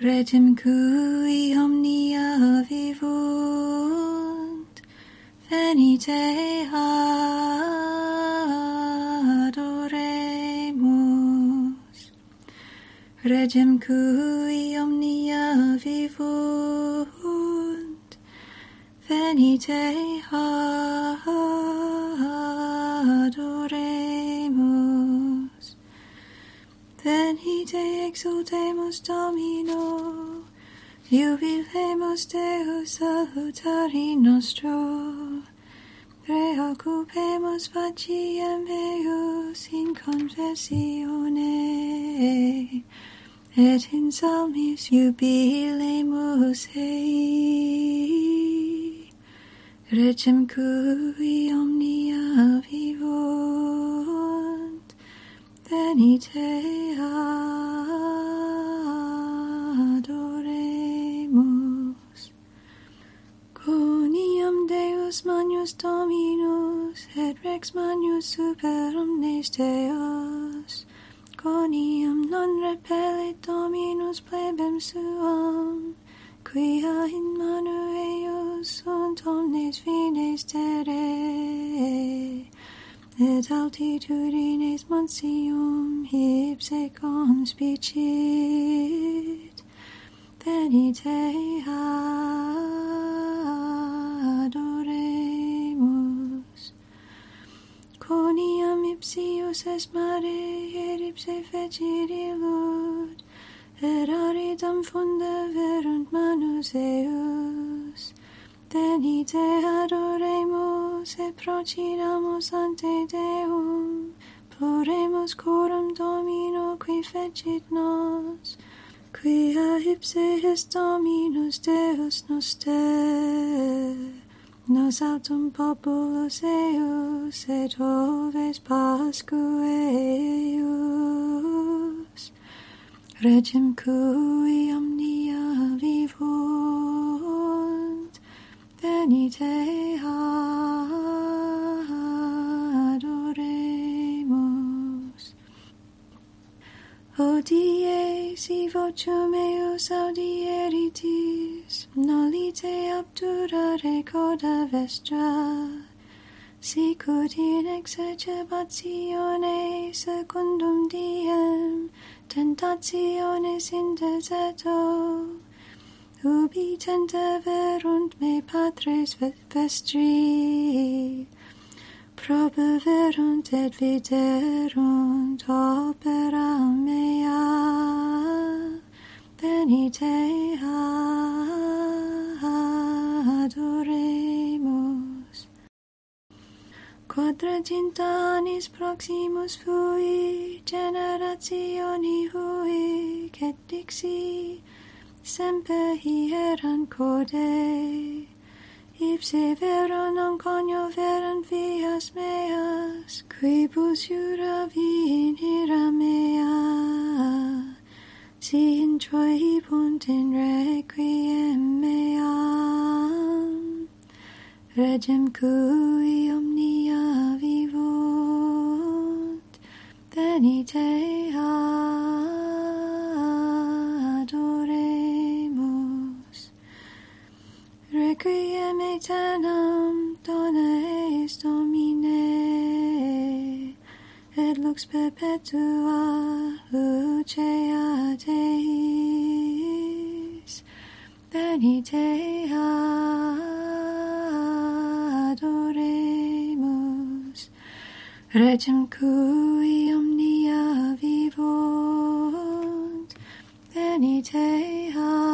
Redim cui omnia vivunt, venite adoremus. Regem cui omnia vivunt, venite adoremus. Venite exultemus Domino, jubilemus Deus salutari nostro, preoccupemus faciem eius in confessione, et in salmis jubilemus ei. Regem cui omnia vivunt, venite adoremus. Magnus Dominus, et rex magnus super omnes Deus. Coniam um, non repellit Dominus plebem suam, quia in manu eius sunt omnes fines terrae, et altitudines monsium ipse conspicit, venite es mare, et ipse fecit illud, et aridam funda verunt manus eius. Venite adoremus, et procinamus ante Deum, ploremus coram Domino qui fecit nos, quia ipse est Dominus Deus noster, nos autum populus eius, et oves pascu eius. Regem cui omnia vivunt, venite adoremus. Odie si vocem meus audieritis, nolite obturare coda vestra, sicut in exercebatione secundum diem, tentationes in deserto, ubi tentaverunt me patres vestri, Proverunt et viderunt opera mea Venite adoremus. Quadragintanis proximus fui generationi hui et dixi semper hieran corde Ipse vero non conio veran vias meas, quibus jura in ira mea, si in troibunt in requiem meam. Regem cui omnia vivunt, venite Kriya me tanam dona es domine et lux perpetua lucea Deis. Benite adoremus regem cui omnia vivot benite adoremus